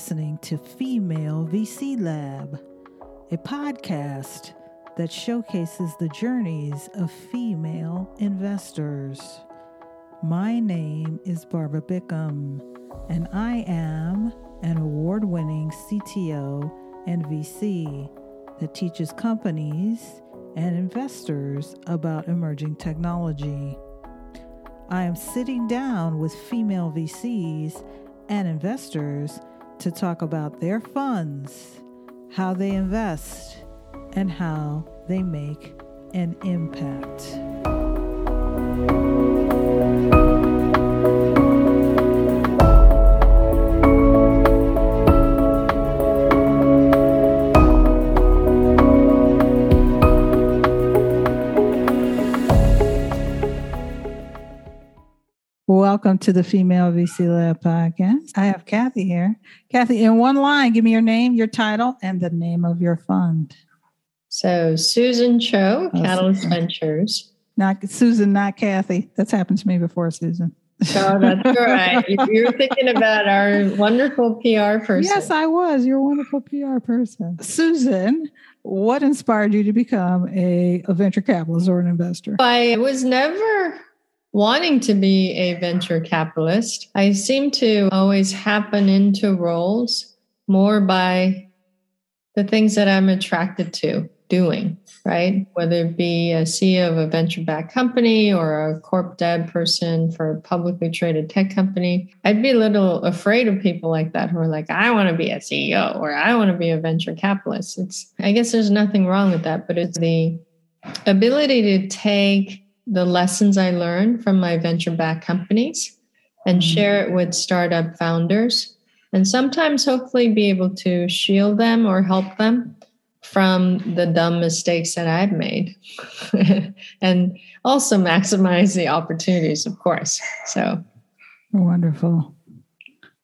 listening to Female VC Lab, a podcast that showcases the journeys of female investors. My name is Barbara Bickham, and I am an award winning CTO and VC that teaches companies and investors about emerging technology. I am sitting down with female VCs and investors to talk about their funds, how they invest, and how they make an impact. Welcome to the Female VC Lab podcast. I have Kathy here. Kathy, in one line, give me your name, your title, and the name of your fund. So, Susan Choe, oh, Katalyst Susan. Ventures. Not Susan, not Kathy. That's happened to me before, Susan. Oh, that's right. You're thinking about our wonderful PR person. Yes, I was. You're a wonderful PR person. Susan, what inspired you to become a, a venture capitalist or an investor? I was never wanting to be a venture capitalist. I seem to always happen into roles more by the things that I'm attracted to doing, right? Whether it be a CEO of a venture backed company or a corp dev person for a publicly traded tech company, I'd be a little afraid of people like that who are like, I want to be a CEO or I want to be a venture capitalist. It's, I guess there's nothing wrong with that, but it's the ability to take the lessons I learned from my venture backed companies and mm-hmm. share it with startup founders. And sometimes, hopefully, be able to shield them or help them from the dumb mistakes that I've made and also maximize the opportunities, of course. So wonderful.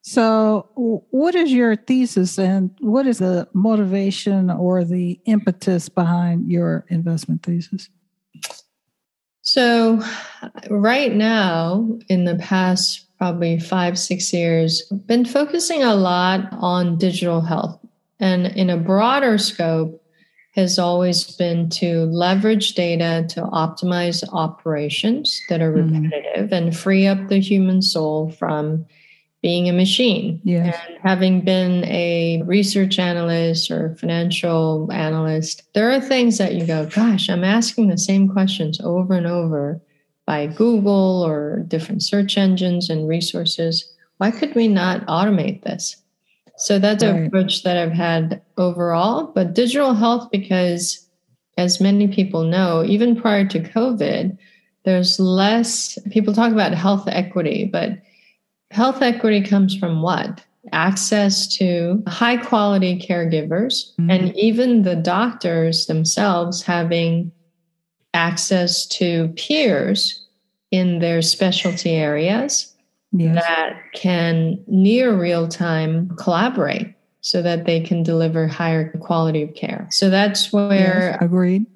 So, what is your thesis and what is the motivation or the impetus behind your investment thesis? So, right now, in the past probably five, six years, I've been focusing a lot on digital health. And in a broader scope, has always been to leverage data to optimize operations that are mm-hmm. repetitive mm-hmm. and free up the human soul from being a machine. Yes. And having been a research analyst or financial analyst, there are things that you go, gosh, I'm asking the same questions over and over by Google or different search engines and resources. Why could we not automate this? So that's right. an approach that I've had overall. But digital health, because as many people know, even prior to COVID, there's less people talk about health equity, but Health equity comes from what? Access to high quality caregivers mm-hmm. and even the doctors themselves having access to peers in their specialty areas yes. that can near real time collaborate so that they can deliver higher quality of care. So that's where yes, agreed.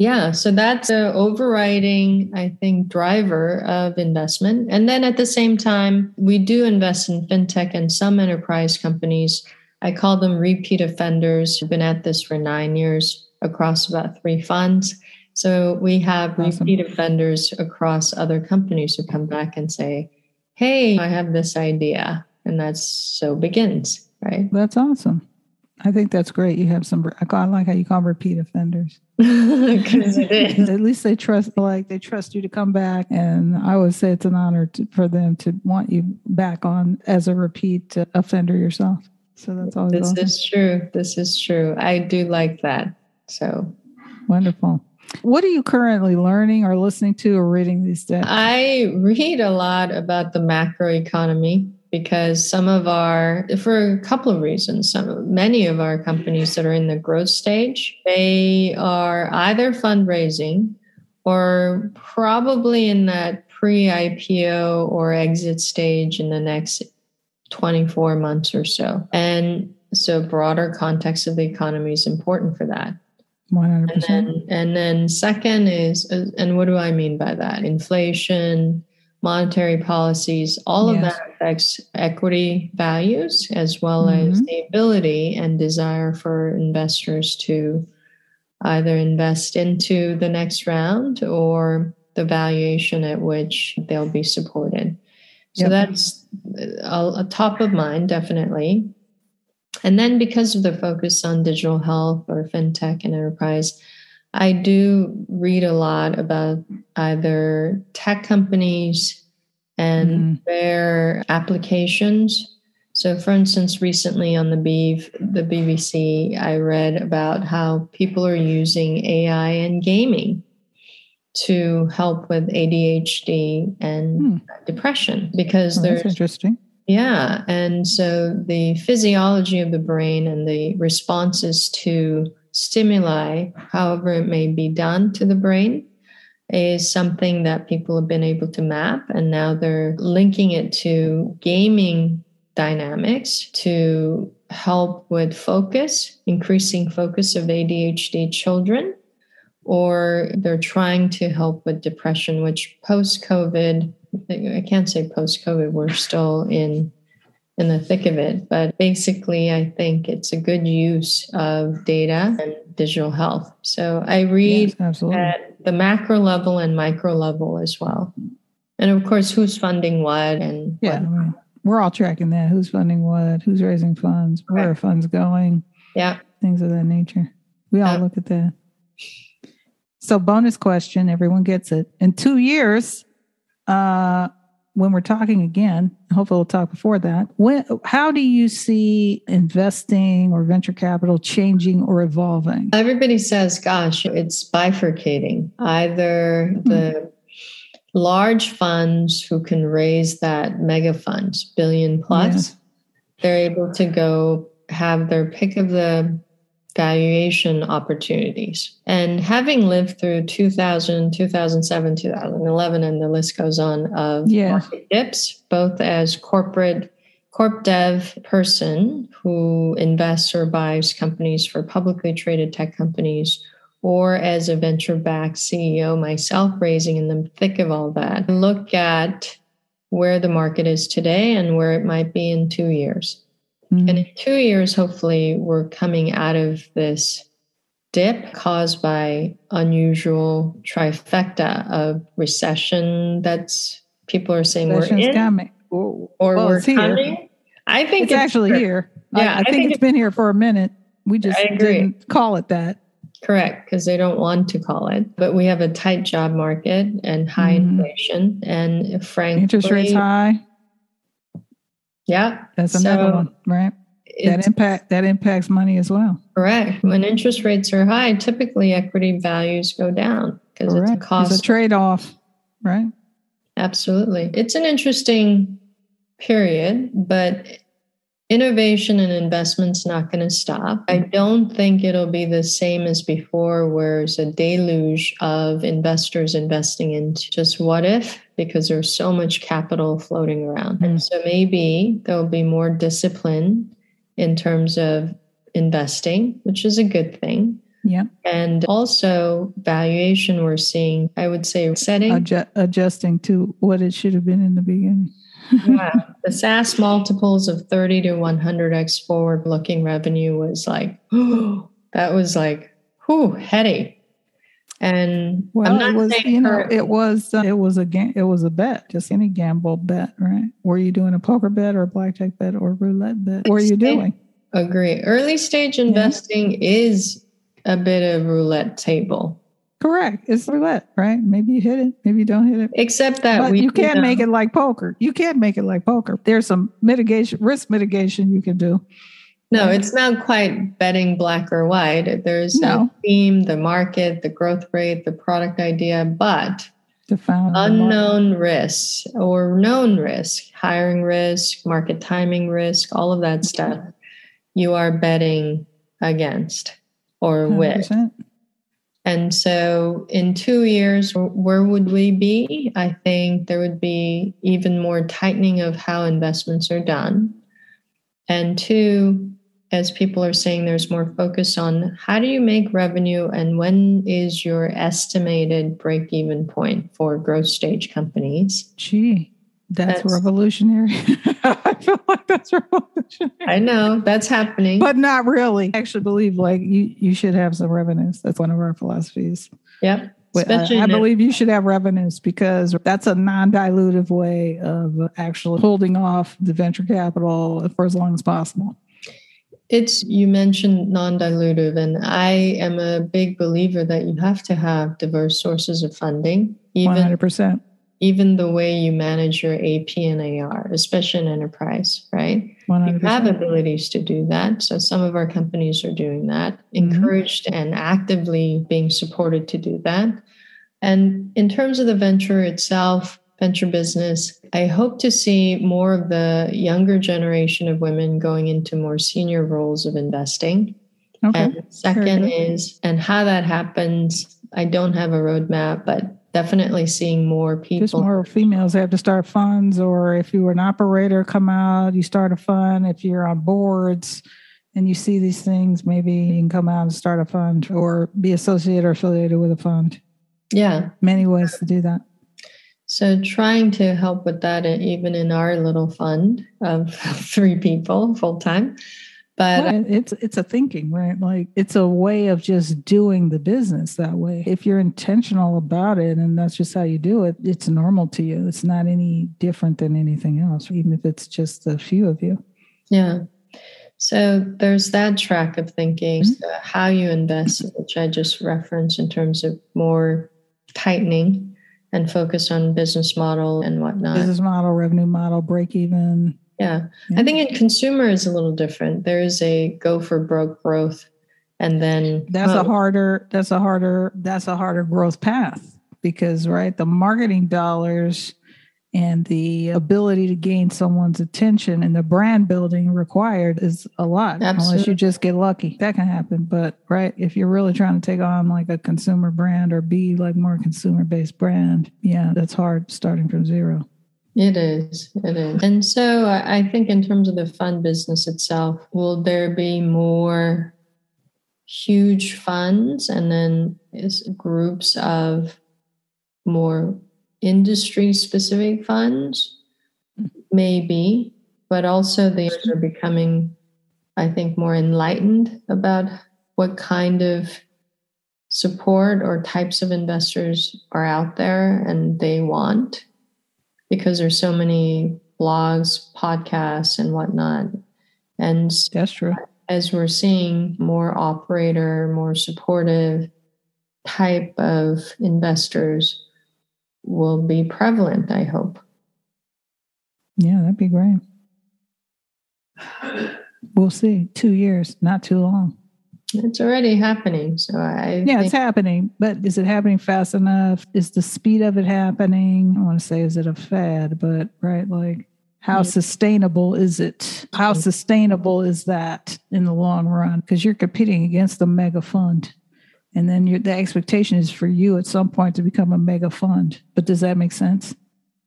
Yeah, so that's the overriding, I think, driver of investment. And then at the same time, we do invest in fintech and some enterprise companies. I call them repeat offenders. I've been at this for nine years across about three funds. So we have awesome. repeat offenders across other companies who come back and say, Hey, I have this idea. And that's so begins, right? That's awesome. I think that's great. You have some. I like how you call them repeat offenders. Because it is. At least they trust, like they trust you to come back, and I would say it's an honor to, for them to want you back on as a repeat uh, offender yourself. So that's always. This awesome. is true. This is true. I do like that. So wonderful. What are you currently learning or listening to or reading these days? I read a lot about the macro economy because some of our for a couple of reasons some many of our companies that are in the growth stage they are either fundraising or probably in that pre-ipo or exit stage in the next 24 months or so. And so broader context of the economy is important for that. 100%. And then, and then second is and what do i mean by that? Inflation monetary policies, all Yes. of that affects equity values as well as Mhm. the ability and desire for investors to either invest into the next round or the valuation at which they'll be supported. So Yep. that's a, a top of mind, definitely. And then because of the focus on digital health or fintech and enterprise, I do read a lot about either tech companies and Mhm. their applications. So, for instance, recently on the the BBC, I read about how people are using AI and gaming to help with ADHD and Hmm. depression because Oh, there's interesting. yeah. And so the physiology of the brain and the responses to stimuli, however it may be done to the brain, is something that people have been able to map. And now they're linking it to gaming dynamics to help with focus, increasing focus of ADHD children. Or they're trying to help with depression, which post COVID, I can't say post COVID, we're still in in the thick of it. But basically, I think it's a good use of data and digital health. So I read Yes, at the macro level and micro level as well. And of course, who's funding what and Yeah, what. we're all tracking that. Who's funding what? Who's raising funds? Where are funds going? Yeah. Things of that nature. We all Yeah. look at that. So, bonus question. Everyone gets it. In two years, uh, when we're talking again, hopefully we'll talk before that. When, how do you see investing or venture capital changing or evolving? Everybody says, gosh, it's bifurcating. Either mm-hmm. the large funds who can raise that mega funds, billion plus, Yes. they're able to go have their pick of the valuation opportunities. And having lived through 2000, 2007, 2011, and the list goes on of Yeah. market dips, both as corporate corp dev person who invests or buys companies for publicly traded tech companies or as a venture backed CEO myself raising in the thick of all that look at where the market is today and where it might be in 2 years Mhm. and in two years, hopefully, we're coming out of this dip caused by unusual trifecta of recession that's people are saying we're in coming. Or or well, we're it's here. I think It's actually here. Yeah, I, I think, think it's been here for a minute. We just didn't call it that. correct because they don't want to call it. But we have a tight job market and high Mhm. inflation, and frankly, Interest rates high. Yeah, That's another So, one, right? That impact that impacts money as well. correct. When interest rates are high, typically equity values go down because it's a cost It's a trade off, right? Absolutely. It's an interesting period, but innovation and investment's not going to stop. I mm-hmm. don't think it'll be the same as before, where there's a deluge of investors investing into just what if, because there's so much capital floating around. And so maybe there'll be more discipline in terms of investing, which is a good thing. Yeah. And also valuation, we're seeing, I would say, setting. Adju- adjusting to what it should have been in the beginning. Yeah. The SaaS multiples of 30 to 100x forward looking revenue was like, that was like, whew, heady. And Well, I'm not it was, saying you know, currently- it was uh, it was a ga- it was a bet, just any gamble bet, right? Were you doing a poker bet or a blackjack bet or a roulette bet? What are you doing? agree. Early stage investing is a bit of roulette table, Correct. It's roulette, right? Maybe you hit it, maybe you don't hit it. except that But we you can't know- make it like poker. You can't make it like poker. There's some mitigation, risk mitigation you can do. No, it's not quite betting black or white. There's No. a theme, the market, the growth rate, the product idea, but To found the market. unknown risks or known risk, hiring risk, market timing risk, all of that stuff you are betting against or with. 100%. And so in two years, where would we be? I think there would be even more tightening of how investments are done. And two, as people are saying, there's more focus on how do you make revenue and when is your estimated break even point for growth stage companies? Gee, that's, that's revolutionary. I feel like that's revolutionary. I know that's happening, but not really. I actually believe like you, you should have some revenues. That's one of our philosophies. Yep. Uh, especially I, I believe you should have revenues because that's a non-dilutive way of actually holding off the venture capital for as long as possible. It's you mentioned non-dilutive, and I am a big believer that you have to have diverse sources of funding. Even 100%. Even the way you manage your AP and AR, especially in enterprise, right? 100%. You have abilities to do that. So some of our companies are doing that, mm-hmm. encouraged and actively being supported to do that. And in terms of the venture itself, venture business, I hope to see more of the younger generation of women going into more senior roles of investing. Okay. And second is, and how that happens, I don't have a roadmap, but definitely seeing more people. Just more females have to start funds, or if you were an operator, come out, you start a fund. If you're on boards and you see these things, maybe you can come out and start a fund or be associated or affiliated with a fund. Yeah. Many ways to do that. So, trying to help with that, even in our little fund of three people full time. But well, it's it's a thinking, right? Like it's a way of just doing the business that way. If you're intentional about it and that's just how you do it, it's normal to you. It's not any different than anything else, even if it's just a few of you. Yeah. So there's that track of thinking, mm-hmm. so how you invest, which I just referenced in terms of more tightening and focus on business model and whatnot. Business model, revenue model, break even. Yeah. yeah. I think in consumer is a little different. There is a go for broke growth and then that's a uh, harder that's a harder that's a harder growth path because right the marketing dollars and the ability to gain someone's attention and the brand building required is a lot Absolutely. unless you just get lucky that can happen but right if you're really trying to take on like a consumer brand or be like more consumer based brand yeah that's hard starting from zero it is it is. And so i think in terms of the fund business itself will there be more huge funds and then is groups of more industry specific funds, maybe, but also they are becoming, I think, more enlightened about what kind of support or types of investors are out there and they want because there's so many blogs, podcasts, and whatnot. And that's true. As we're seeing more operator, more supportive type of investors, will be prevalent, I hope. Yeah, that'd be great. We'll see. Two years, not too long. It's already happening. So I Yeah, it's happening. But is it happening fast enough? Is the speed of it happening? I want to say is it a fad, but right, like how yeah. sustainable is it? How sustainable is that in the long run? Because you're competing against the mega fund and then the expectation is for you at some point to become a mega fund. But does that make sense?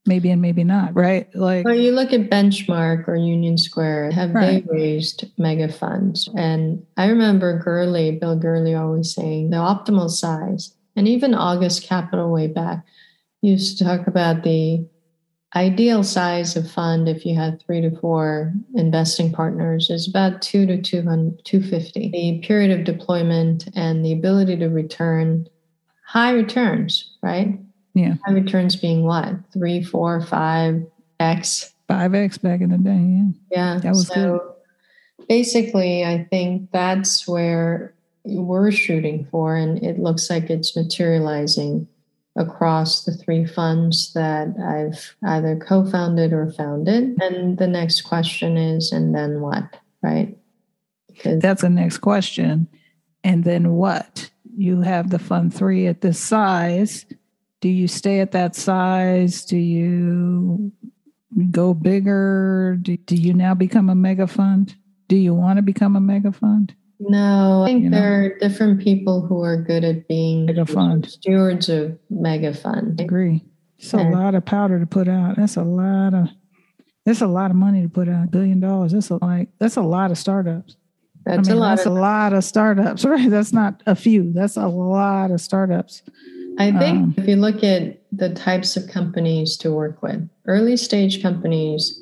Maybe and maybe not, right? Like, well, you look at Benchmark or Union Square, have right. they raised mega funds? And I remember Gurley, Bill Gurley, always saying the optimal size, and even August Capital way back used to talk about the ideal size of fund if you had three to four investing partners is about two to 200, 250 the period of deployment and the ability to return high returns right yeah high returns being what three four five x five x back in the day yeah yeah that was so good. basically i think that's where we're shooting for and it looks like it's materializing across the three funds that I've either co founded or founded. And the next question is, and then what? Right? Because That's the next question. And then what? You have the fund three at this size. Do you stay at that size? Do you go bigger? Do, do you now become a mega fund? Do you want to become a mega fund? No, I think you know? there are different people who are good at being mega fund stewards of mega fund. I agree. It's a lot of powder to put out. That's a lot of that's a lot of money to put out. A billion dollars. That's a, like that's a lot of startups. That's I mean, a lot. That's of, a lot of startups, right? That's not a few. That's a lot of startups. I think Um, if you look at the types of companies to work with, early stage companies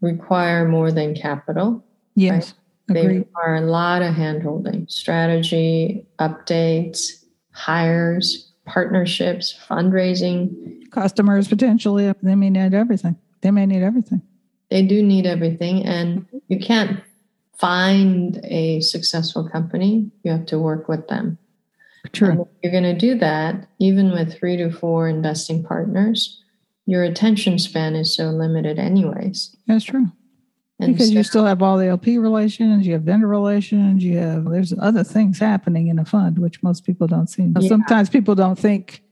require more than capital. Yes, They agreed. require a lot of handholding, strategy, updates, hires, partnerships, fundraising. Customers potentially, they may need everything. They may need everything. They do need everything, and you can't find a successful company. You have to work with them. True. you're going to do that, even with three to four investing partners, your attention span is so limited, anyways. That's true. And because so- you still have all the LP relations, you have vendor relations, you have there's other things happening in a fund which most people don't see. Yeah. Sometimes people don't think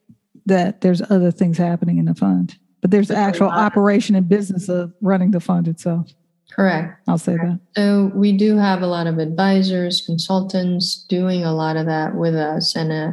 that there's other things happening in the fund, but there's the actual operation and business of running the fund itself. Correct. I'll say that. So we do have a lot of advisors, consultants doing a lot of that with us, and uh,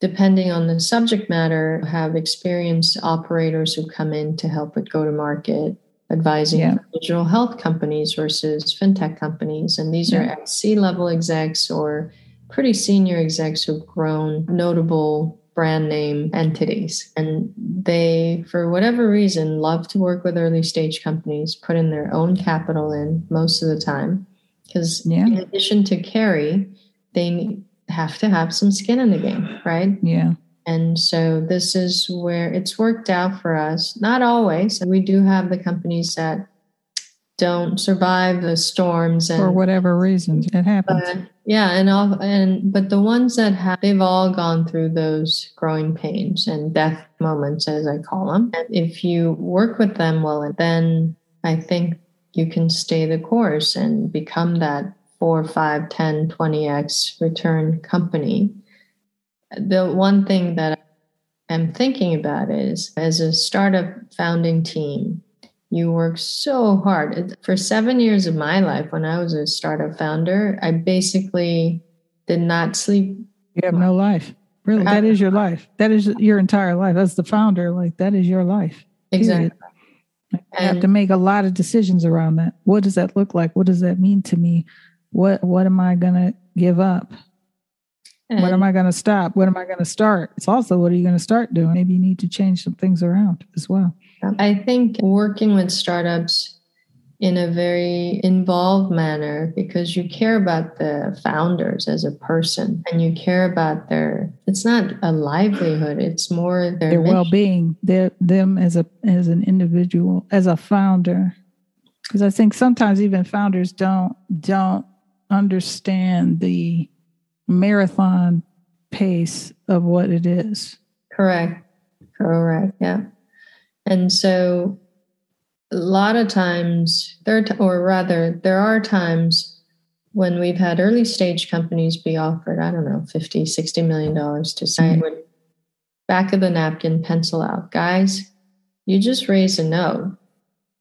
depending on the subject matter, have experienced operators who come in to help with go to market, advising Yeah. digital health companies versus fintech companies, and these are at C level execs or pretty senior execs who've grown notable brand name entities. And they for whatever reason love to work with early stage companies put in their own capital in most of the time. Because Yeah. in addition to carry they have to have some skin in the game right? Yeah. and so this is where it's worked out for us. Not always. We do have the companies that don't survive the storms and For whatever reasons, it happens. but yeah, and all and but the ones that have they've all gone through those growing pains and death moments, as I call them. And if you work with them well, then I think you can stay the course and become that four, five, 10, 20x return company. The one thing that I'm thinking about is as a startup founding team, you work so hard. For seven years of my life, when I was a startup founder, I basically did not sleep. you have no life. Really, that is your uh, life. That is your entire life. As the founder, like that is your life. Exactly. You have to make a lot of decisions around that. What does that look like? What does that mean to me? What what am I gonna give up? what am I gonna stop? What am I gonna start? It's also what are you gonna start doing? Maybe you need to change some things around as well. I think working with startups in a very involved manner because you care about the founders as a person and you care about their it's not a livelihood it's more their, Their well being, their them as a as an individual, as a founder. Because I think sometimes even founders don't don't understand the marathon pace of what it is. Correct. Correct. Yeah. And so a lot of times there or rather there are times when we've had early stage companies be offered, I don't know, 50, 60 million dollars to sign mm-hmm. with back of the napkin, pencil out. Guys, you just raise a note.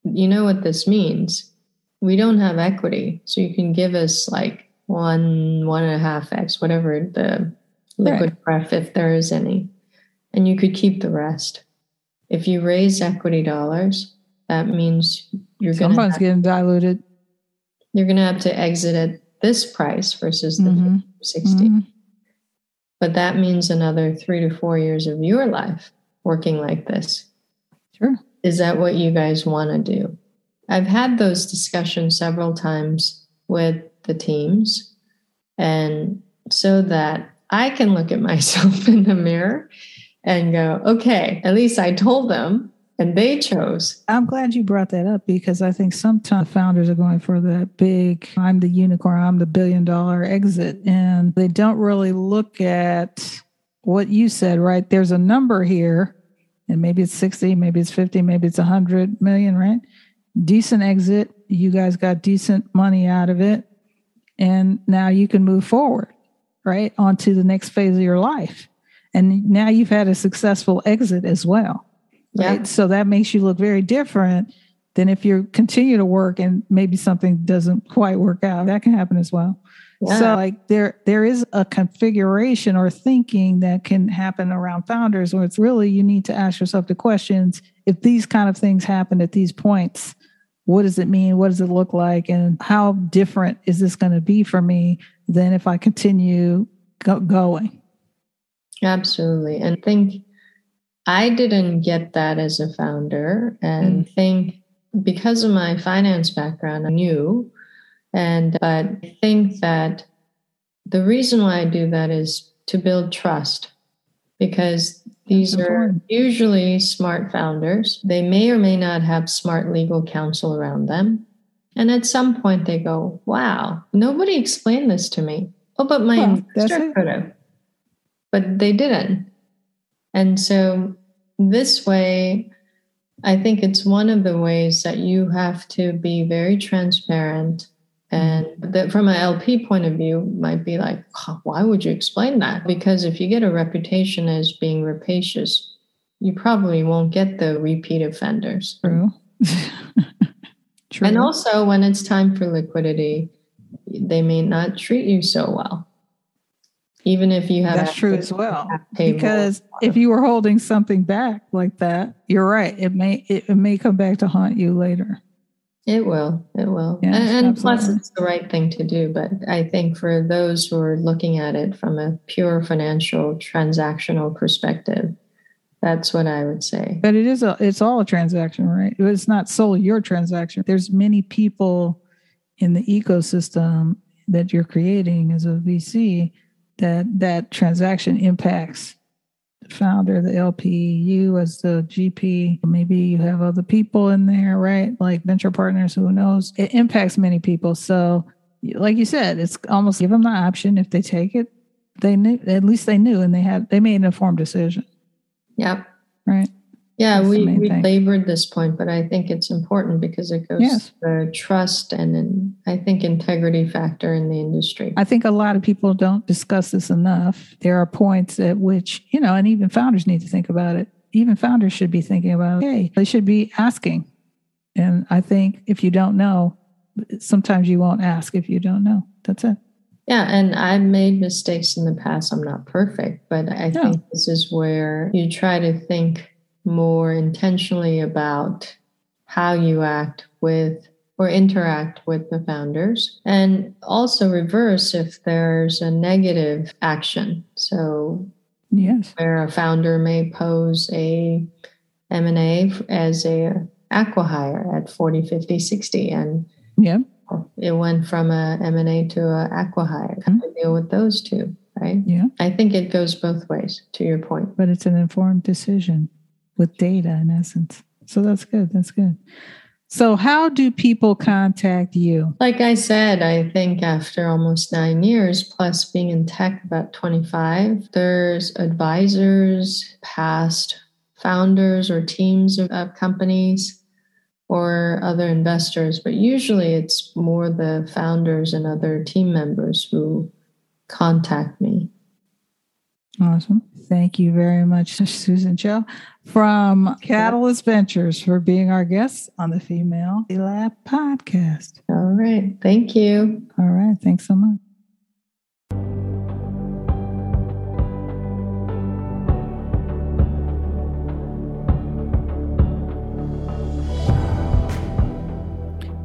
You know what this means. We don't have equity. So you can give us like one, one and a half X, whatever the liquid pref, if there is any. And you could keep the rest. If you raise equity dollars, that means you're going to getting diluted. you're going to have to exit at this price versus the Mhm. 60. Mhm. But that means another three to four years of your life working like this. Sure. Is that what you guys want to do? I've had those discussions several times with the teams. And so that I can look at myself in the mirror and go, okay, at least I told them and they chose. I'm glad you brought that up because I think sometimes founders are going for that big, I'm the unicorn, I'm the billion dollar exit. And they don't really look at what you said, right? There's a number here, and maybe it's 60, maybe it's 50, maybe it's 100 million, right? Decent exit. You guys got decent money out of it. And now you can move forward, right? Onto the next phase of your life. And now you've had a successful exit as well right? Yeah. So that makes you look very different than if you continue to work and maybe something doesn't quite work out. That can happen as well. Yeah. So like there there is a configuration or thinking that can happen around founders where it's really you need to ask yourself the questions if these kind of things happen at these points, what does it mean? What does it look like? And how different is this going to be for me than if I continue go- going? Absolutely. And think I didn't get that as a founder and mm. think because of my finance background, I knew. And but I think that the reason why I do that is to build trust because these are usually smart founders. They may or may not have smart legal counsel around them. And at some point they go, wow, nobody explained this to me. Oh, but my well, investor could have. But they didn't. And so this way, I think it's one of the ways that you have to be very transparent. And that from an LP point of view, might be like, why would you explain that? Because if you get a reputation as being rapacious, you probably won't get the repeat offenders. True. True. And also, when it's time for liquidity, they may not treat you so well even if you have that's true as well because if you were holding something back like that you're right it may it, it may come back to haunt you later. It will it will. And, and plus it's the right thing to do but i think for those who are looking at it from a pure financial transactional perspective that's what i would say. But it is a it's all a transaction right? It's not solely your transaction. There's many people in the ecosystem that you're creating as a vc that that transaction impacts the founder, the LP, you as the GP. Maybe you have other people in there, right? Like venture partners, who knows? It impacts many people. So, like you said, it's almost give them the option. If they take it, they knew at least they knew and they had they made an informed decision. Yep. Right. Yeah, That's we, we labored this point, but I think it's important because it goes yes. to the trust and then I think integrity factor in the industry. I think a lot of people don't discuss this enough. There are points at which, you know, and even founders need to think about it. Even founders should be thinking about, hey, they should be asking. And I think if you don't know, sometimes you won't ask if you don't know. That's it. Yeah, and I've made mistakes in the past. I'm not perfect, but I no. think this is where you try to think more intentionally about how you act with or interact with the founders and also reverse if there's a negative action. So yes. where a founder may pose a m&a as a acquihire at 40 50 60 and yeah. it went from a m&a to a acquihire. Mm-hmm. how to deal with those two right? Yeah. I think it goes both ways to your point. But it's an informed decision with data in essence. So that's good. That's good. So, how do people contact you? Like I said, I think after almost nine years, plus being in tech about 25, there's advisors, past founders or teams of, of companies, or other investors. But usually it's more the founders and other team members who contact me. Awesome. Thank you very much, Susan Choe from Katalyst Ventures for being our guest on the Female Lab podcast. All right. Thank you. All right. Thanks so much.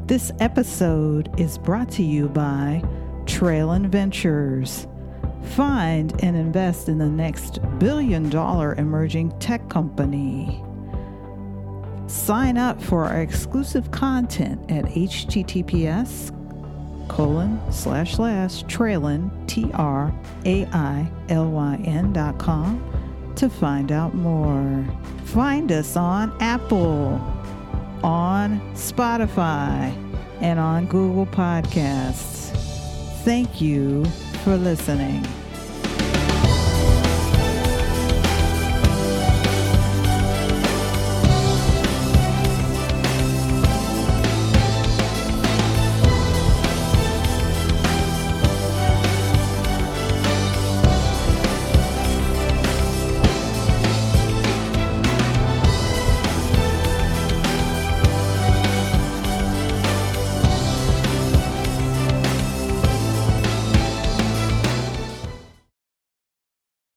This episode is brought to you by Trailyn Ventures Find and invest in the next billion dollar emerging tech company. Sign up for our exclusive content at https colon slash slash trailyn t r a i l y n dot com to find out more. Find us on Apple, on Spotify, and on Google Podcasts. Thank you for listening.